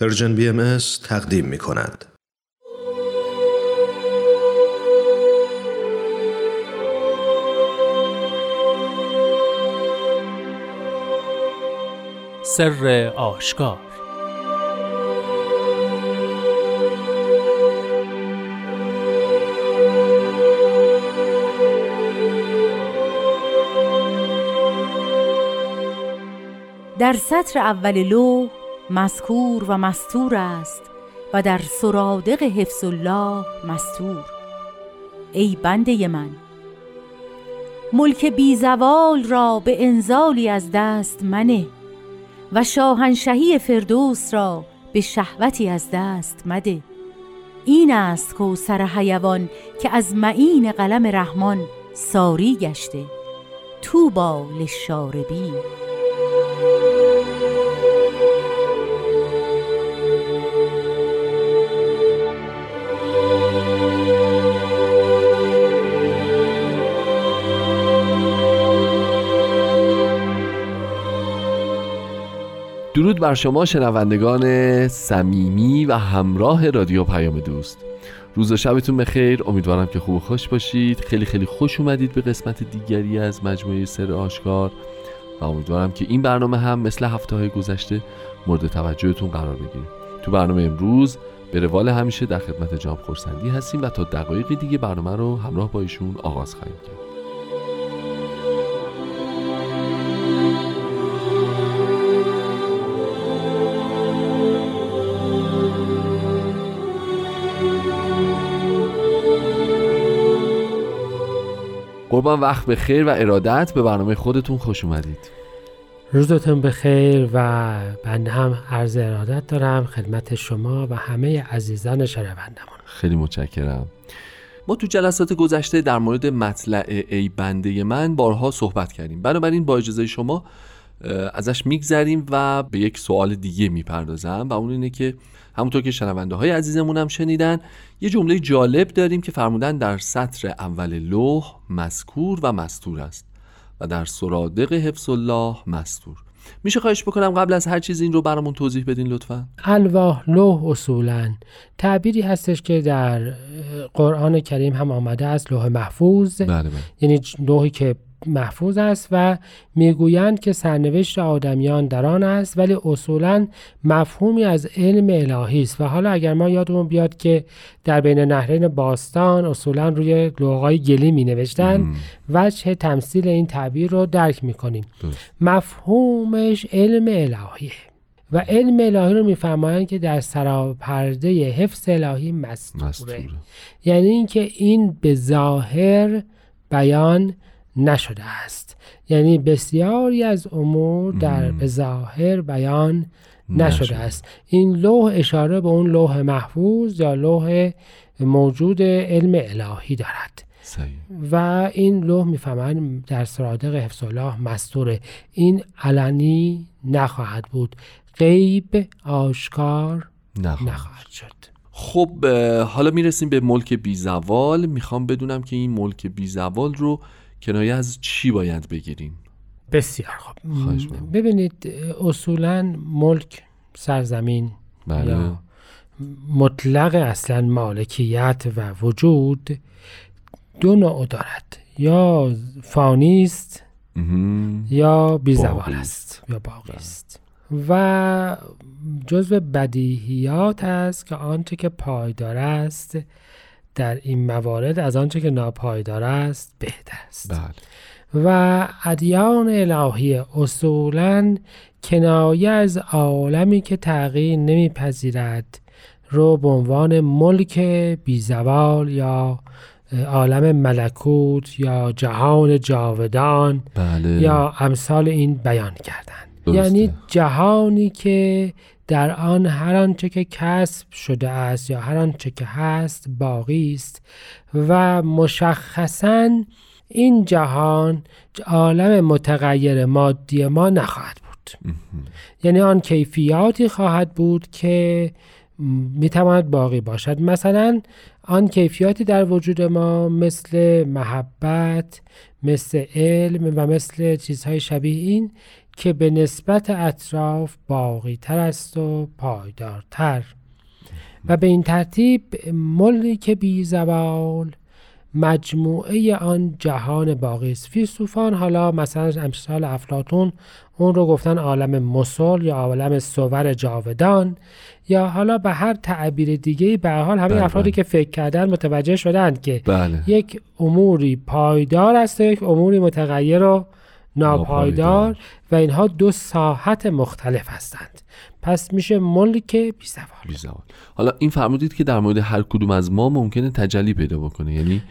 پرژن بی ام تقدیم می کند. سر آشکار در سطر اول لو مذکور و مستور است و در سرادق حفظ الله مستور. ای بنده من ملک بیزوال را به انزالی از دست منه و شاهنشهی فردوس را به شهوتی از دست مده. این است کوسر حیوان که از معین قلم رحمان ساری گشته. توبا للشاربین درود بر شما شنوندگان صمیمی و همراه رادیو پیام دوست. روز و شبتون بخیر. امیدوارم که خوب و خوش باشید. خیلی خیلی خوش اومدید به قسمت دیگری از مجموعه سر آشکار. و امیدوارم که این برنامه هم مثل هفته های گذشته مورد توجهتون قرار بگیره. تو برنامه امروز به روال همیشه در خدمت جام خورسندی هستیم و تا دقایقی دیگه برنامه رو همراه با ایشون آغاز خواهیم کرد. قربان وقت به خیر و ارادت به برنامه خودتون خوش اومدید. روزتون بخیر و بنده هم عرض ارادت دارم خدمت شما و همه عزیزان شنوندمان خیلی متشکرم. ما تو جلسات گذشته در مورد مطلع ای بنده من بارها صحبت کردیم. بنابراین با اجازه شما ازش میگذریم و به یک سوال دیگه می‌پردازم و اون اینه که همونطور که شنونده های عزیزمون هم شنیدن یه جمله جالب داریم که فرمودن در سطر اول لوح مذکور و مستور است و در سرادق حفظ الله مستور. میشه خواهش بکنم قبل از هر چیز این رو برامون توضیح بدین لطفا؟ الواح لوح اصولا تعبیری هستش که در قرآن کریم هم آمده است لوح محفوظ. بله بله. یعنی لوحی که محفوظ است و می‌گویند که سرنوشت آدمیان در آن است ولی اصولا مفهومی از علم الهی است. و حالا اگر ما یادمون بیاد که در بین نهرین باستان اصولا روی لوحهای گلی می نوشتن وجه تمثیل این تعبیر رو درک می کنیم مفهومش علم الهیه و علم الهی رو میفرمایند که در سراپرده حفظ الهی مستوره, مستوره. یعنی اینکه این به ظاهر بیان نشده است. یعنی بسیاری از امور در به ظاهر بیان نشده. است. این لوح اشاره به اون لوح محفوظ یا لوح موجود علم الهی دارد. و این لوح می‌فهمن در سرادق حفظ الله مستوره. این علنی نخواهد بود. غیب آشکار نخواهد, نخواهد شد. خب حالا می‌رسیم به ملک بیزوال. می‌خوام بدونم که این ملک بیزوال رو کنایه از چی باید بگیریم بسیار خوب. ببینید اصولا ملک سرزمین بله. یا مطلق اصلا مالکیت و وجود دو نوع دارد. یا فانی است یا بیزوال است یا باقی است. و جزو بدیهیات است که آنچه که پایدار است در این موارد از آنچه که ناپایدار است بهتر است بله. و ادیان الهی اصولا کنایه از عالمی که تغییر نمیپذیرد رو به عنوان ملک بیزوال یا عالم ملکوت یا جهان جاودان بله. یا امثال این بیان کردند درسته. یعنی جهانی که در آن هر آنچه که کسب شده است یا هر آنچه که هست باقی است و مشخصا این جهان عالم متغیر مادی ما نخواهد بود. یعنی آن کیفیاتی خواهد بود که می‌تواند باقی باشد. مثلا آن کیفیاتی در وجود ما مثل محبت مثل علم و مثل چیزهای شبیه این که به نسبت اطراف باقی تر است و پایدارتر. و به این ترتیب ملک بی زوال مجموعه آن جهان باقی است. فیلسوفان حالا مثلا امثال افلاتون اون رو گفتن عالم مسل یا عالم سور جاودان یا حالا به هر تعبیر دیگه به حال همه بله، افرادی بله. که فکر کردن متوجه شدند که بله. یک اموری پایدار است و یک اموری متغیر و ناپایدار. و اینها دو ساحت مختلف هستند پس میشه ملک بیزوال بی زوال. حالا این فرمودید که در مورد هر کدوم از ما ممکنه تجلی پیدا بکنه یعنی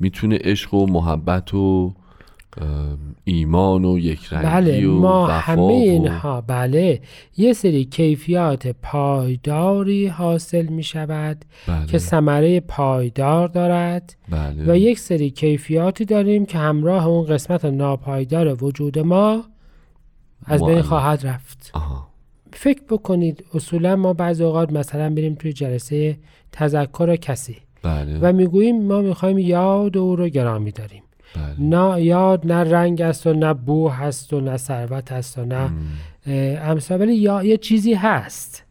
می‌تونه عشق و محبت و ایمان و یک بله و ما همه و- اینها بله یه سری کیفیات پایداری حاصل می شود بله. که ثمره پایدار دارد بله. و یک سری کیفیاتی داریم که همراه اون قسمت ناپایدار وجود ما از بین. خواهد رفت آها. فکر بکنید اصولا ما بعضی اوقات مثلا بریم توی جلسه تذکر کسی بله و می‌گوییم ما می‌خوایم یاد او رو گرامی داریم نه یاد نه رنگ است و نه بو هست و نه ثروت هست و نه ام. اه، امثال ولی یا یه چیزی هست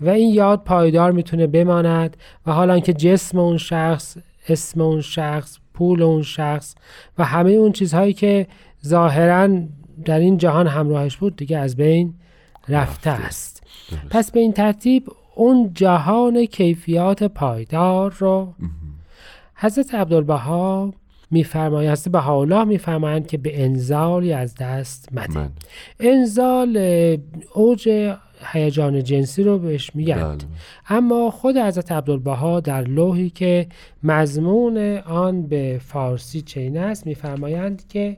و این یاد پایدار می‌تونه بماند و حالا که جسم اون شخص اسم اون شخص پول اون شخص و همه اون چیزهایی که ظاهرا در این جهان همراهش بود دیگه از بین رفته. است. پس به این ترتیب اون جهان کیفیات پایدار رو حضرت عبدالبها میفرمایند حضرت بهاءالله میفرمایند که به انزالی از دست مده. من انزال اوج هیجان جنسی رو بهش میگن بله. اما خود حضرت عبدالبها در لوحی که مضمون آن به فارسی چین است میفرمایند که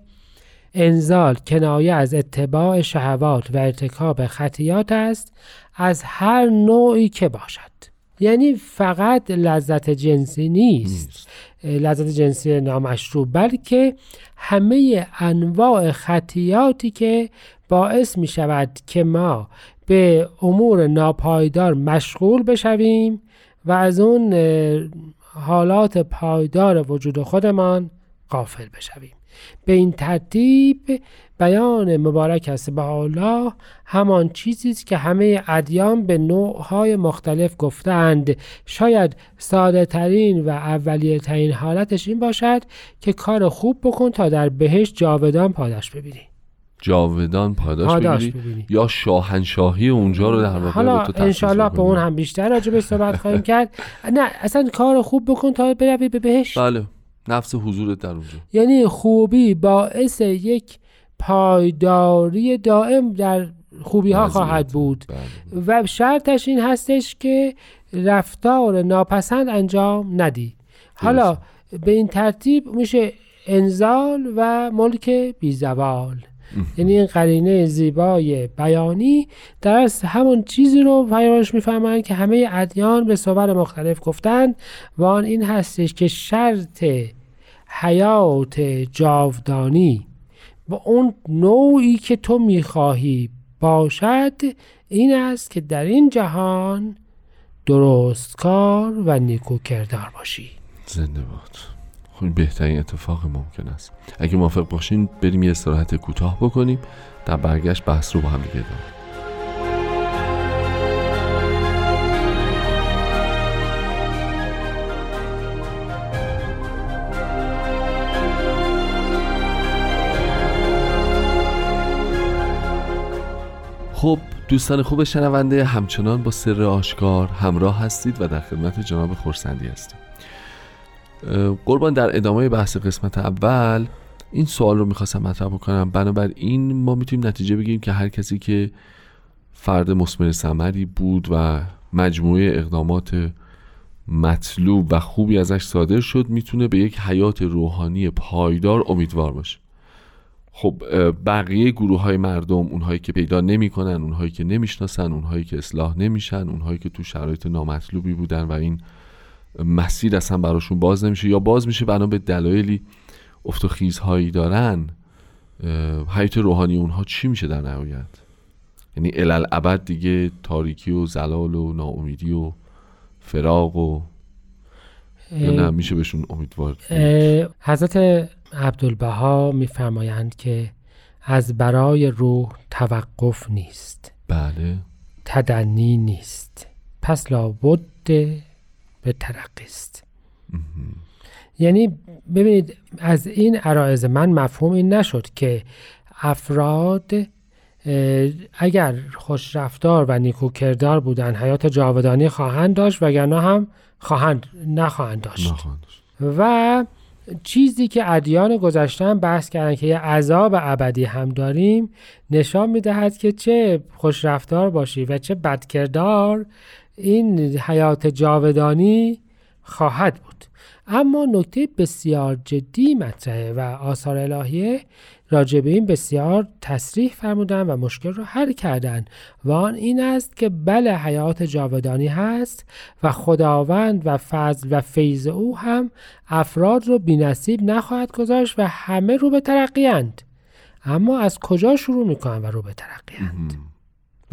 انزال کنایه از اتباع شهوات و ارتکاب خطیات است از هر نوعی که باشد. یعنی فقط لذت جنسی نیست. نیست. لذت جنسی نامشروع بلکه همه انواع خطیاتی که باعث می شود که ما به امور ناپایدار مشغول بشویم و از اون حالات پایدار وجود خودمان غافل بشویم. به این ترتیب بیان مبارک است. به الله همان چیزی است که همه ادیان به نوعهای مختلف گفتند. شاید ساده ترین و اولیه ترین حالتش این باشد که کار خوب بکن تا در بهشت جاودان پاداش ببینی. جاودان پاداش, پاداش بگیری ببینی. یا شاهنشاهی اونجا رو در واقع حالا انشالله به. اون هم بیشتر راجع به صحبت خواهیم کرد. نه اصلا کار خوب بکن تا بروی به بهشت. بله. نفس حضورت در اونجا. یعنی خوبی باعث یک پایداری دائم در خوبی ها. خواهد بود. بله. و شرطش این هستش که رفتار ناپسند انجام ندی. حالا به این ترتیب میشه انزال و ملک بیزوال. یعنی این قرینه زیبای بیانی در همون چیزی رو فراموش می‌فهمند که همه ادیان به صور مختلف گفتند و آن این هستش که شرط حیات جاودانی و اون نوعی که تو می‌خواهی باشد این است که در این جهان درستکار و نیکو کردار باشی. زنده باد. این بهترین اتفاق ممکن است. اگه موافق باشین بریم یه استراحت کوتاه بکنیم در برگشت بحث رو با هم دیگه ادامه خب دوستان خوب شنونده همچنان با سر آشکار همراه هستید و در خدمت جناب خورسندی هستید قربان در ادامه بحث قسمت اول این سوال رو می‌خواستم مطرح بکنم. بنابراین ما می‌تونیم نتیجه بگیریم که هر کسی که فرد مسمر ثمری بود و مجموعه اقدامات مطلوب و خوبی ازش صادر شد می‌تونه به یک حیات روحانی پایدار امیدوار باشه. خب بقیه گروه های مردم اونهایی که پیدا نمی‌کنن اونهایی که نمی‌شناسن اونهایی که اصلاح نمیشن اونهایی که تو شرایط نامطلوبی بودن و این مسیر اصلا براشون باز نمیشه یا باز میشه بنا به دلایلی افت و خیزهایی دارن حیات روحانی اونها چی میشه در نهایت؟ یعنی الالعبد دیگه تاریکی و زلال و ناامیدی و فراق و یا نه میشه بهشون امیدوار حضرت عبدالبها میفرمایند که از برای روح توقف نیست. بله. تدنی نیست. پس لابد به ترقی است. یعنی ببینید از این عرائز من مفهوم این نشد که افراد اگر خوش رفتار و نیکو کردار بودن حیات جاودانی خواهند داشت وگرنه هم خواهند نخواهند داشت. و چیزی که ادیان گذشتن بحث کردن که یه عذاب ابدی هم داریم نشان می‌دهد که چه خوش رفتار باشی و چه بدکردار این حیات جاودانی خواهد بود. اما نکته بسیار جدی مطرحه و آثار الهیه راجع به این بسیار تصریح فرمودن و مشکل رو حل کردن. و آن این است که بله حیات جاودانی هست و خداوند و فضل و فیض او هم افراد رو بینصیب نخواهد گذاشت و همه رو به ترقیند اما از کجا شروع می‌کنن و رو به ترقیند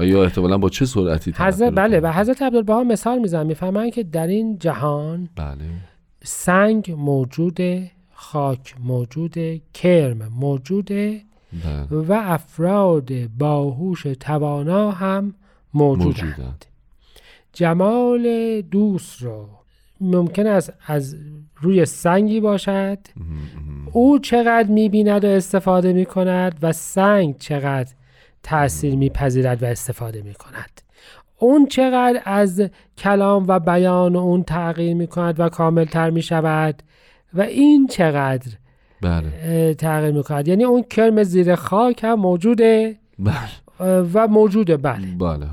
و یا احتمالا با چه سرعتی حضرت بله و حضرت عبدالبها مثال میزن می‌فهمن که در این جهان بله. سنگ موجوده خاک موجوده کرم موجوده بله. و افراد باهوش توانا هم موجودند. موجودند. جمال دوست رو ممکن است از روی سنگی باشد. او چقدر می‌بیند و استفاده می‌کند و سنگ چقدر تأثیر میپذیرد و استفاده می‌کند. اون چقدر از کلام و بیان اون تغییر می‌کند و کاملتر می‌شود و این چقدر بله. تغییر می‌کند. یعنی اون کرم زیر خاک هم موجوده. بله. و موجوده بله. بله.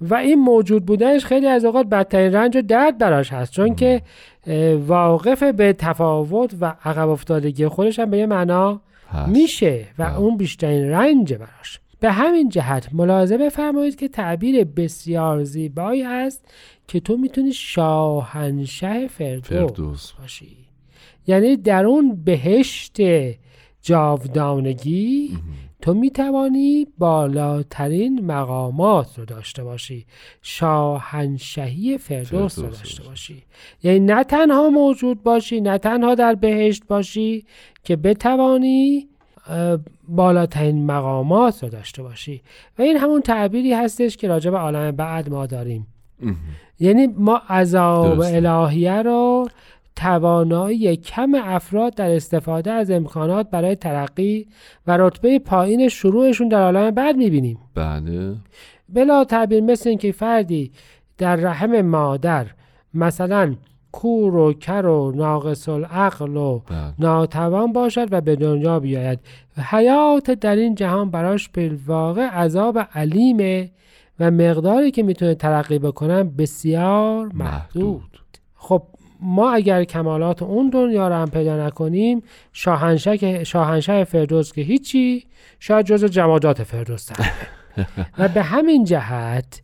و این موجود بودنش خیلی از اوقات بدترین رنج و درد براش هست. چون که اه، واقف به تفاوت و عقب افتادگی خودش هم به یه معنا هست. میشه و بله. اون بیشترین رنج براش. به همین جهت ملاحظه بفرمایید که تعبیر بسیار زیبایی هست که تو می‌تونی شاهنشه فردوس, فردوس. باشی. یعنی در اون بهشت جاودانگی تو می‌توانی بالاترین مقامات رو داشته باشی شاهنشهی فردوس رو فردوس داشته رو. باشی. یعنی نه تنها موجود باشی نه تنها در بهشت باشی که بتوانی بالاترین مقامات رو داشته باشی و این همون تعبیری هستش که راجع به عالم بعد ما داریم. یعنی ما عذاب. الهیه رو توانایی کم افراد در استفاده از امکانات برای ترقی و رتبه پایین شروعشون در عالم بعد می‌بینیم بله بلا تعبیر مثل اینکه فردی در رحم مادر مثلا کور و کر و ناقص العقل و بله. ناتوان باشد و به دنیا بیاید. حیات در این جهان براش بالواقع عذاب علیمه و مقداری که می‌تونه ترقی بکنن بسیار محدود. محدود. خب ما اگر کمالات اون دنیا رو هم پیدا نکنیم شاهنشه که- شاهنشه فردوس که هیچی شاید جز جمادات فردوس و به همین جهت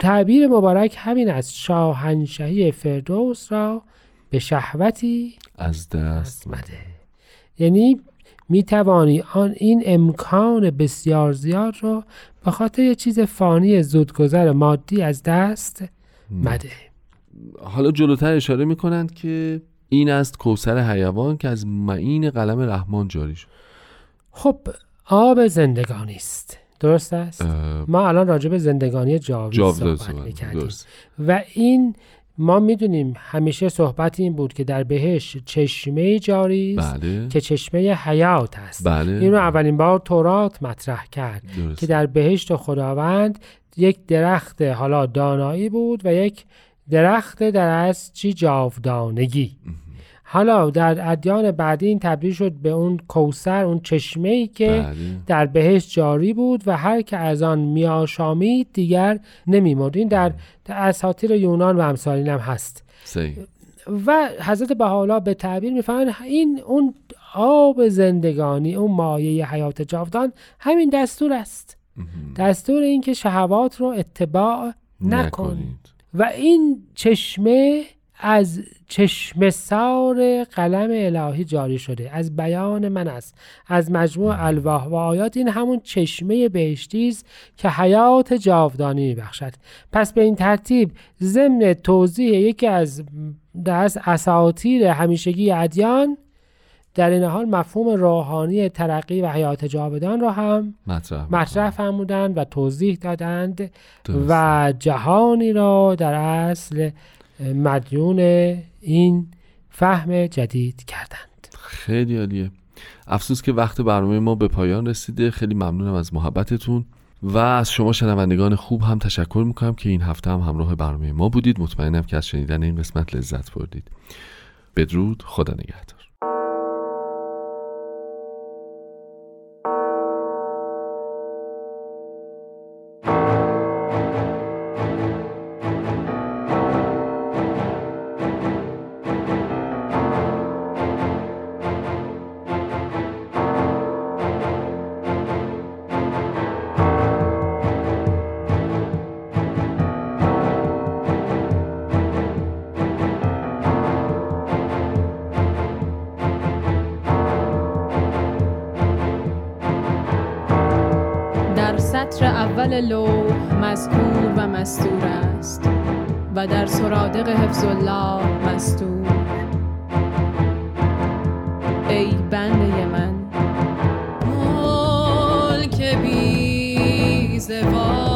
تعبیر مبارک همین است. شاهنشهی فردوس را به شهوتی از دست مده. یعنی می توانی آن این امکان بسیار زیاد رو به خاطر یه چیز فانی زودگذر مادی از دست مده. حالا جلوتر اشاره می‌کنند که این است کوسر حیوان که از معین قلم رحمان جاری شد. خب آب زندگانی است. درست است؟ ما الان راجع به زندگانی جاوید جاودان صحبت می‌کردیم. و این ما می‌دونیم همیشه صحبت این بود که در بهش چشمه جاری است بله. که چشمه حیات است. بله. این رو اولین بار تورات مطرح کرد درست. که در بهشت خداوند یک درخت حالا دانایی بود و یک درخت در از چی؟ جاودانگی. حالا در ادیان بعدی این تبدیل شد به اون کوسر اون چشمه ای که بله. در بهشت جاری بود و هر که از آن میآشامید دیگر نمیمرد. این در, اساطیر یونان و امثالین هم هست. صحیح. و حضرت بهاءالله به تعبیر می‌فهمن این اون آب زندگانی اون مایه حیات جاودان همین دستور است. دستور این که شهوات رو اتباع نکن نکنید. و این چشمه از چشم سار قلم الهی جاری شده. از بیان من است. از مجموع الواح. و آیات این همون چشمه بهشتی است که حیات جاودانی بخشد پس به این ترتیب ضمن توضیح یکی از دست اساطیر همیشگی ادیان در این حال مفهوم روحانی ترقی و حیات جاودان را هم مطرح مطرح فرمودند و توضیح دادند درسته. و جهانی را در اصل مدیون این فهم جدید کردند. خیلی عالیه. افسوس که وقت برنامه ما به پایان رسیده. خیلی ممنونم از محبتتون. و از شما شنوندگان خوب هم تشکر می‌کنم که این هفته هم همراه برنامه ما بودید. مطمئنم که از شنیدن این قسمت لذت بردید. بدرود. خدا نگهدار. اول لو مذکور و مستور است و در سرادق حفظ الله مستور. ای بنده من که بی زبان